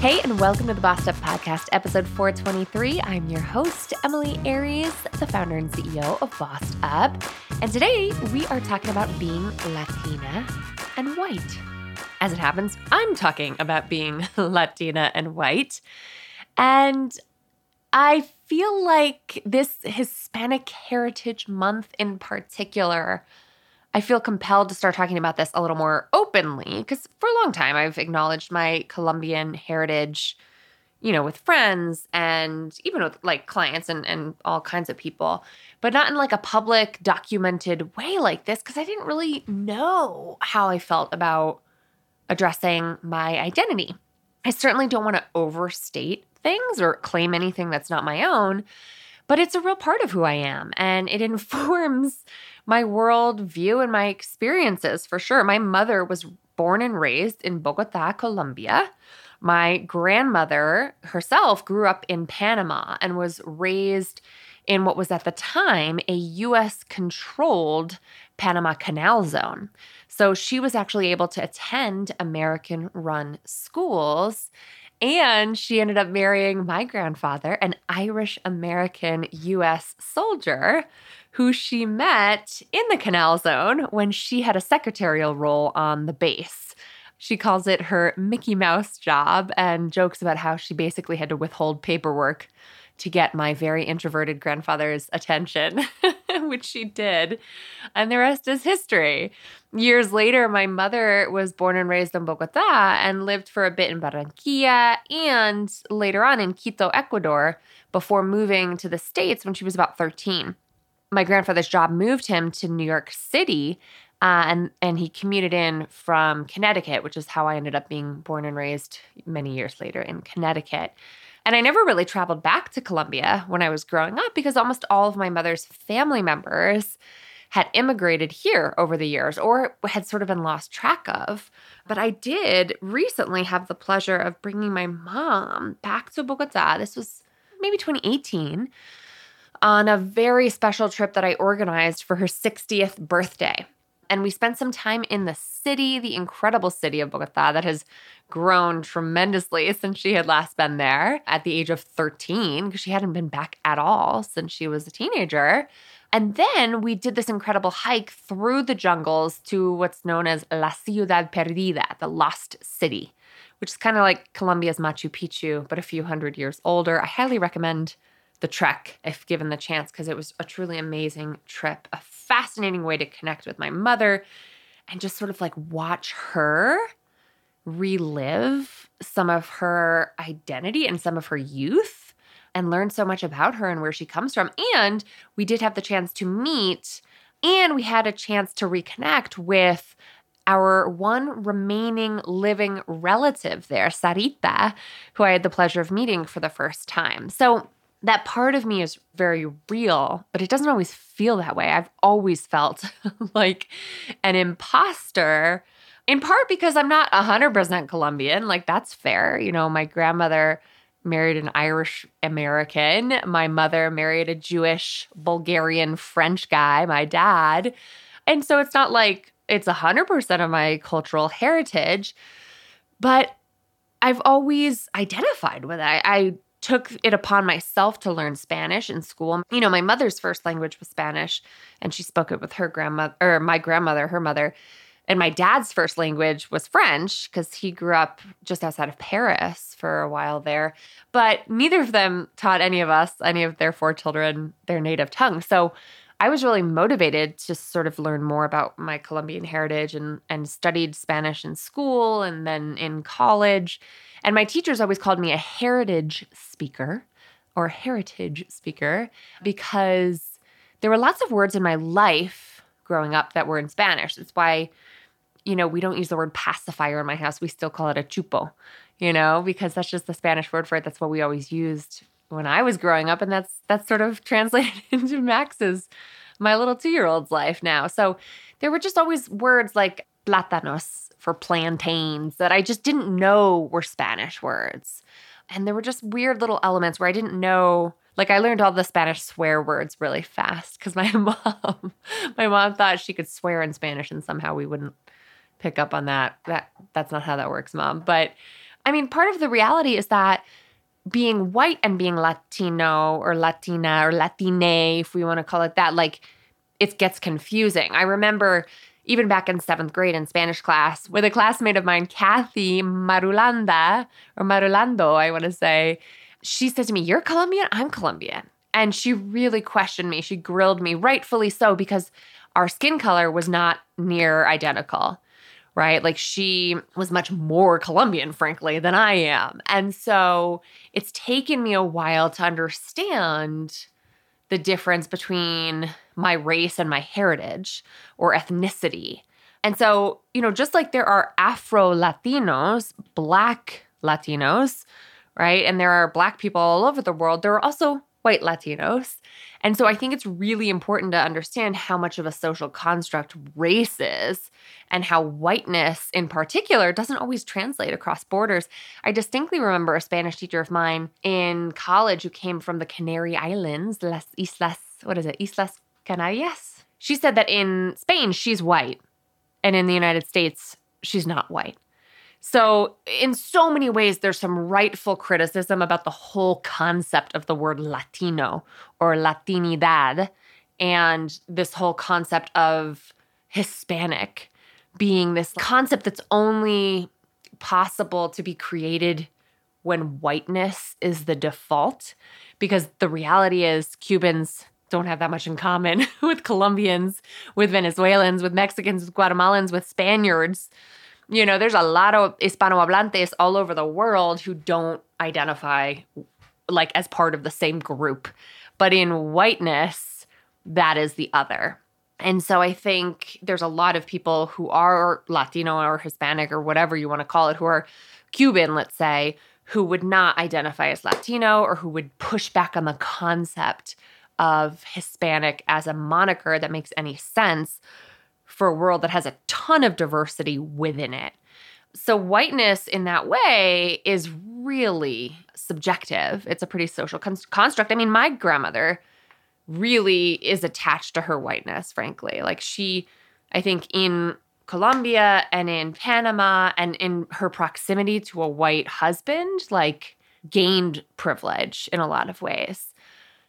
Hey, and welcome to the Bossed Up Podcast, episode 423. I'm your host, Emilie Aries, the founder and CEO of Bossed Up. And today we are talking about being Latina and white. As it happens, I'm talking about being Latina and white. And I feel like this Hispanic Heritage Month in particular I feel compelled to start talking about this a little more openly because for a long time I've acknowledged my Colombian heritage, you know, with friends and even with like clients and, and all kinds of people, but not in like a public, documented way like this because I didn't really know how I felt about addressing my identity. I certainly don't want to overstate things or claim anything that's not my own, but it's a real part of who I am and it informs my world view and my experiences for sure. My mother was born and raised in Bogota, Colombia. My grandmother herself grew up in Panama and was raised in what was at the time a US controlled Panama Canal Zone. So she was actually able to attend American run schools. And she ended up marrying my grandfather, an Irish American US soldier who she met in the Canal Zone when she had a secretarial role on the base. She calls it her Mickey Mouse job and jokes about how she basically had to withhold paperwork to get my very introverted grandfather's attention, which she did. And the rest is history. Years later, my mother was born and raised in Bogota and lived for a bit in Barranquilla and later on in Quito, Ecuador, before moving to the States when she was about 13 my grandfather's job moved him to New York City. Uh, and and he commuted in from Connecticut, which is how I ended up being born and raised many years later in Connecticut. And I never really traveled back to Colombia when I was growing up because almost all of my mother's family members had immigrated here over the years or had sort of been lost track of. But I did recently have the pleasure of bringing my mom back to Bogota. This was maybe 2018 on a very special trip that I organized for her 60th birthday. And we spent some time in the city, the incredible city of Bogota that has grown tremendously since she had last been there at the age of 13, because she hadn't been back at all since she was a teenager. And then we did this incredible hike through the jungles to what's known as La Ciudad Perdida, the lost city, which is kind of like Colombia's Machu Picchu, but a few hundred years older. I highly recommend the trek if given the chance because it was a truly amazing trip, a fascinating way to connect with my mother and just sort of like watch her relive some of her identity and some of her youth and learn so much about her and where she comes from. And we did have the chance to meet and we had a chance to reconnect with our one remaining living relative there, Sarita, who I had the pleasure of meeting for the first time. So that part of me is very real, but it doesn't always feel that way. I've always felt like an imposter, in part because I'm not 100% Colombian. Like, that's fair. You know, my grandmother married an Irish American, my mother married a Jewish, Bulgarian, French guy, my dad. And so it's not like it's 100% of my cultural heritage, but I've always identified with it. I, I took it upon myself to learn Spanish in school. You know, my mother's first language was Spanish, and she spoke it with her grandmother, or my grandmother, her mother. And my dad's first language was French because he grew up just outside of Paris for a while there. But neither of them taught any of us, any of their four children, their native tongue. So I was really motivated to sort of learn more about my Colombian heritage and, and studied Spanish in school and then in college. And my teachers always called me a heritage speaker or heritage speaker because there were lots of words in my life growing up that were in Spanish. It's why, you know, we don't use the word pacifier in my house. We still call it a chupo, you know, because that's just the Spanish word for it. That's what we always used when I was growing up. And that's that's sort of translated into Max's my little two-year-old's life now. So there were just always words like plátanos for plantains that I just didn't know were Spanish words. And there were just weird little elements where I didn't know like I learned all the Spanish swear words really fast because my mom, my mom thought she could swear in Spanish and somehow we wouldn't pick up on that. That that's not how that works, mom. But I mean, part of the reality is that being white and being Latino or Latina or Latine, if we want to call it that, like it gets confusing. I remember even back in seventh grade in Spanish class with a classmate of mine, Kathy Marulanda, or Marulando, I want to say, she said to me, You're Colombian? I'm Colombian. And she really questioned me. She grilled me, rightfully so, because our skin color was not near identical, right? Like she was much more Colombian, frankly, than I am. And so it's taken me a while to understand the difference between my race and my heritage or ethnicity. And so, you know, just like there are Afro Latinos, Black Latinos, right? And there are Black people all over the world, there are also white Latinos. And so I think it's really important to understand how much of a social construct race is and how whiteness in particular doesn't always translate across borders. I distinctly remember a Spanish teacher of mine in college who came from the Canary Islands, Las Islas, what is it? Islas Canarias. She said that in Spain she's white and in the United States she's not white. So, in so many ways, there's some rightful criticism about the whole concept of the word Latino or Latinidad and this whole concept of Hispanic being this concept that's only possible to be created when whiteness is the default. Because the reality is, Cubans don't have that much in common with Colombians, with Venezuelans, with Mexicans, with Guatemalans, with Spaniards. You know, there's a lot of Hispanohablantes all over the world who don't identify like as part of the same group. But in whiteness, that is the other. And so I think there's a lot of people who are Latino or Hispanic or whatever you want to call it, who are Cuban, let's say, who would not identify as Latino or who would push back on the concept of Hispanic as a moniker that makes any sense for a world that has a ton of diversity within it. So, whiteness in that way is really subjective. It's a pretty social con- construct. I mean, my grandmother really is attached to her whiteness, frankly. Like, she, I think, in Colombia and in Panama and in her proximity to a white husband, like, gained privilege in a lot of ways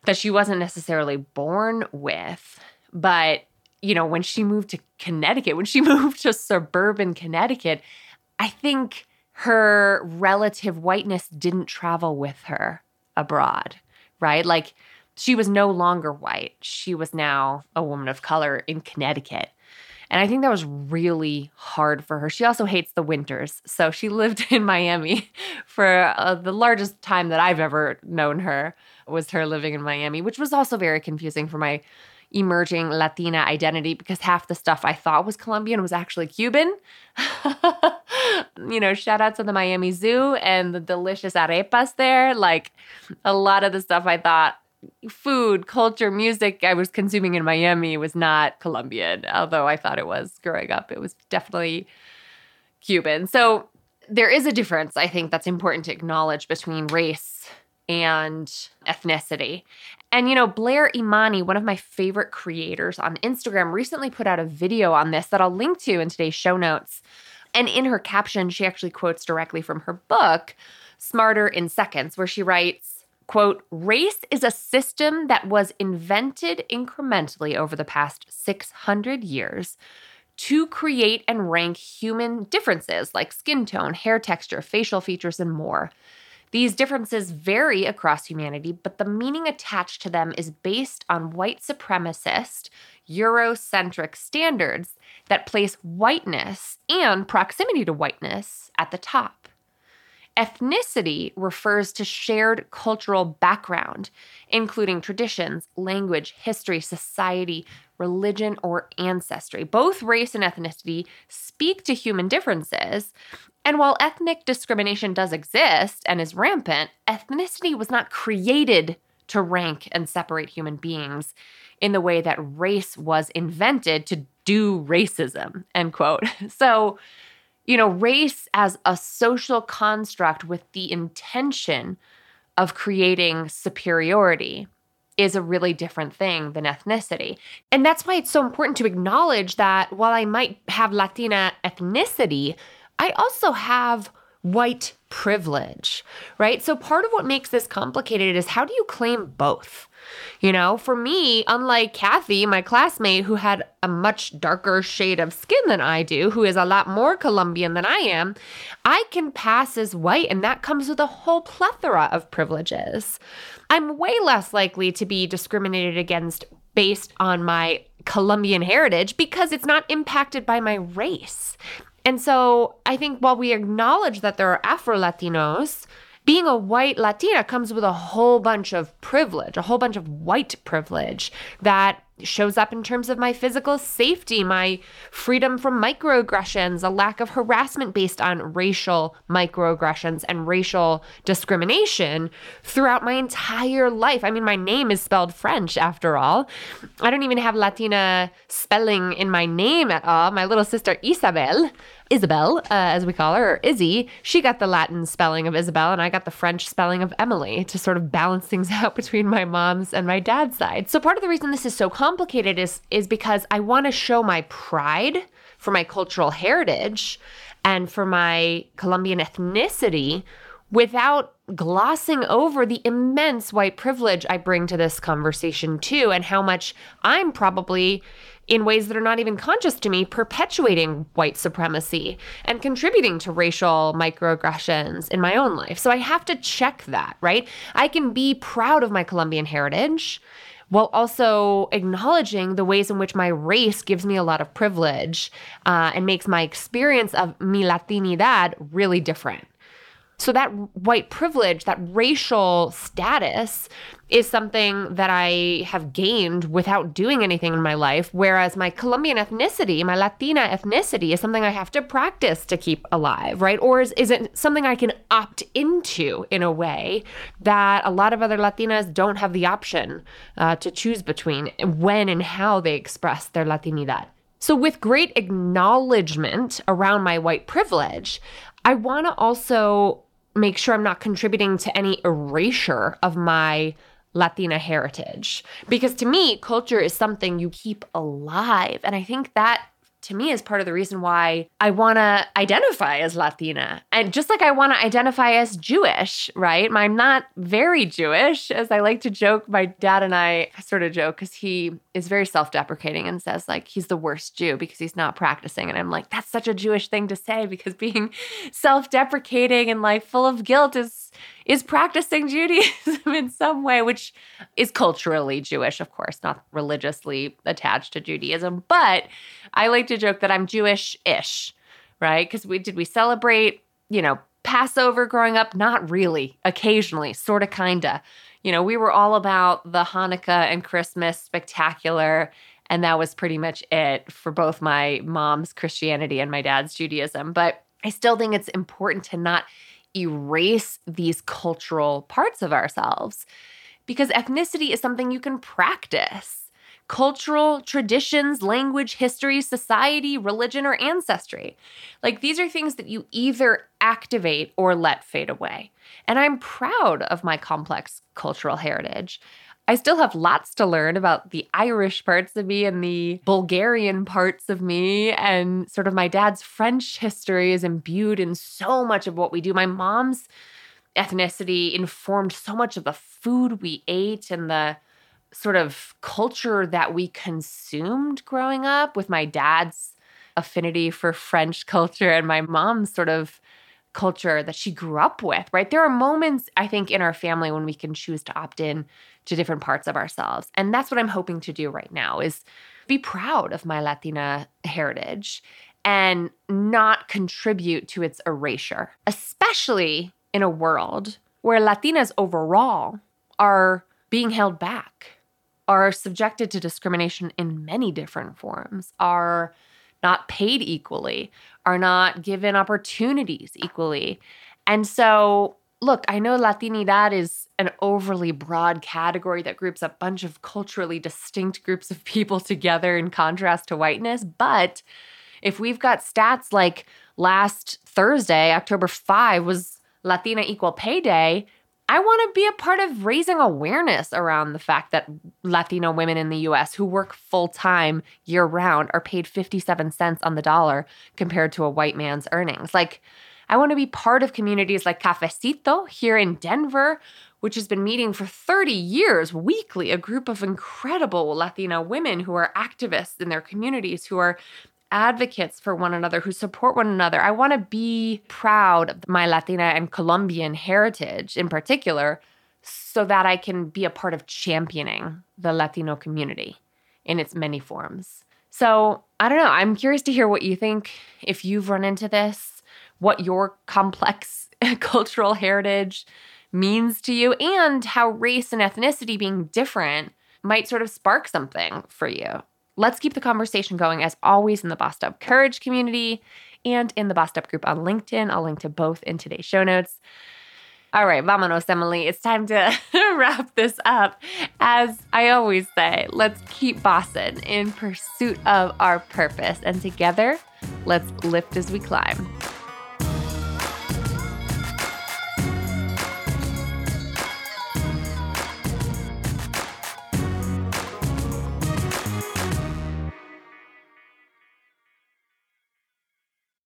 that she wasn't necessarily born with, but you know, when she moved to Connecticut, when she moved to suburban Connecticut, I think her relative whiteness didn't travel with her abroad, right? Like she was no longer white. She was now a woman of color in Connecticut. And I think that was really hard for her. She also hates the winters. So she lived in Miami for uh, the largest time that I've ever known her was her living in Miami, which was also very confusing for my emerging Latina identity because half the stuff I thought was Colombian was actually Cuban. you know, shout out to the Miami Zoo and the delicious arepas there. Like a lot of the stuff I thought food, culture, music I was consuming in Miami was not Colombian, although I thought it was growing up. It was definitely Cuban. So there is a difference, I think, that's important to acknowledge between race and ethnicity. And you know, Blair Imani, one of my favorite creators on Instagram, recently put out a video on this that I'll link to in today's show notes. And in her caption, she actually quotes directly from her book, Smarter in Seconds, where she writes, quote, race is a system that was invented incrementally over the past 600 years to create and rank human differences like skin tone, hair texture, facial features, and more. These differences vary across humanity, but the meaning attached to them is based on white supremacist, Eurocentric standards that place whiteness and proximity to whiteness at the top. Ethnicity refers to shared cultural background, including traditions, language, history, society, religion, or ancestry. Both race and ethnicity speak to human differences, and while ethnic discrimination does exist and is rampant, ethnicity was not created to rank and separate human beings in the way that race was invented to do racism, end quote. So, you know, race as a social construct with the intention of creating superiority is a really different thing than ethnicity. And that's why it's so important to acknowledge that while I might have Latina ethnicity, I also have white privilege, right? So part of what makes this complicated is how do you claim both? You know, for me, unlike Kathy, my classmate who had a much darker shade of skin than I do, who is a lot more Colombian than I am, I can pass as white, and that comes with a whole plethora of privileges. I'm way less likely to be discriminated against based on my Colombian heritage because it's not impacted by my race. And so I think while we acknowledge that there are Afro Latinos, being a white Latina comes with a whole bunch of privilege, a whole bunch of white privilege that shows up in terms of my physical safety, my freedom from microaggressions, a lack of harassment based on racial microaggressions and racial discrimination throughout my entire life. I mean, my name is spelled French after all. I don't even have Latina spelling in my name at all. My little sister Isabel Isabel, uh, as we call her, or Izzy, she got the Latin spelling of Isabel, and I got the French spelling of Emilie to sort of balance things out between my mom's and my dad's side. So part of the reason this is so complicated is is because I want to show my pride for my cultural heritage and for my Colombian ethnicity without glossing over the immense white privilege I bring to this conversation too, and how much I'm probably in ways that are not even conscious to me, perpetuating white supremacy and contributing to racial microaggressions in my own life. So I have to check that, right? I can be proud of my Colombian heritage while also acknowledging the ways in which my race gives me a lot of privilege uh, and makes my experience of mi Latinidad really different. So that white privilege, that racial status is something that I have gained without doing anything in my life. Whereas my Colombian ethnicity, my Latina ethnicity, is something I have to practice to keep alive, right? Or is, is it something I can opt into in a way that a lot of other Latinas don't have the option uh, to choose between when and how they express their Latinidad? So, with great acknowledgement around my white privilege, I want to also make sure I'm not contributing to any erasure of my Latina heritage. Because to me, culture is something you keep alive. And I think that to me is part of the reason why I want to identify as Latina. And just like I want to identify as Jewish, right? I'm not very Jewish, as I like to joke. My dad and I sort of joke because he is very self deprecating and says, like, he's the worst Jew because he's not practicing. And I'm like, that's such a Jewish thing to say because being self deprecating and like full of guilt is is practicing Judaism in some way, which is culturally Jewish, of course, not religiously attached to Judaism. But I like to joke that I'm Jewish ish, right? Because we did we celebrate, you know, Passover growing up? Not really, occasionally, sort of, kinda. You know, we were all about the Hanukkah and Christmas spectacular. And that was pretty much it for both my mom's Christianity and my dad's Judaism. But I still think it's important to not erase these cultural parts of ourselves because ethnicity is something you can practice. Cultural traditions, language, history, society, religion, or ancestry. Like these are things that you either activate or let fade away. And I'm proud of my complex cultural heritage. I still have lots to learn about the Irish parts of me and the Bulgarian parts of me. And sort of my dad's French history is imbued in so much of what we do. My mom's ethnicity informed so much of the food we ate and the sort of culture that we consumed growing up with my dad's affinity for French culture and my mom's sort of culture that she grew up with, right? There are moments, I think, in our family when we can choose to opt in to different parts of ourselves. And that's what I'm hoping to do right now is be proud of my Latina heritage and not contribute to its erasure, especially in a world where Latinas overall are being held back, are subjected to discrimination in many different forms, are not paid equally, are not given opportunities equally. And so, look, I know Latinidad is an overly broad category that groups a bunch of culturally distinct groups of people together in contrast to whiteness. But if we've got stats like last Thursday, October 5, was Latina Equal Pay Day, I want to be a part of raising awareness around the fact that Latino women in the US who work full time year round are paid 57 cents on the dollar compared to a white man's earnings. Like, I want to be part of communities like Cafecito here in Denver, which has been meeting for 30 years weekly, a group of incredible Latina women who are activists in their communities, who are advocates for one another, who support one another. I want to be proud of my Latina and Colombian heritage in particular so that I can be a part of championing the Latino community in its many forms. So, I don't know. I'm curious to hear what you think if you've run into this, what your complex cultural heritage means to you, and how race and ethnicity being different might sort of spark something for you. Let's keep the conversation going as always in the Bossed Up Courage community and in the Bossed Up group on LinkedIn. I'll link to both in today's show notes. All right, vámonos, Emilie. It's time to wrap this up. As I always say, let's keep bossing in pursuit of our purpose. And together, let's lift as we climb.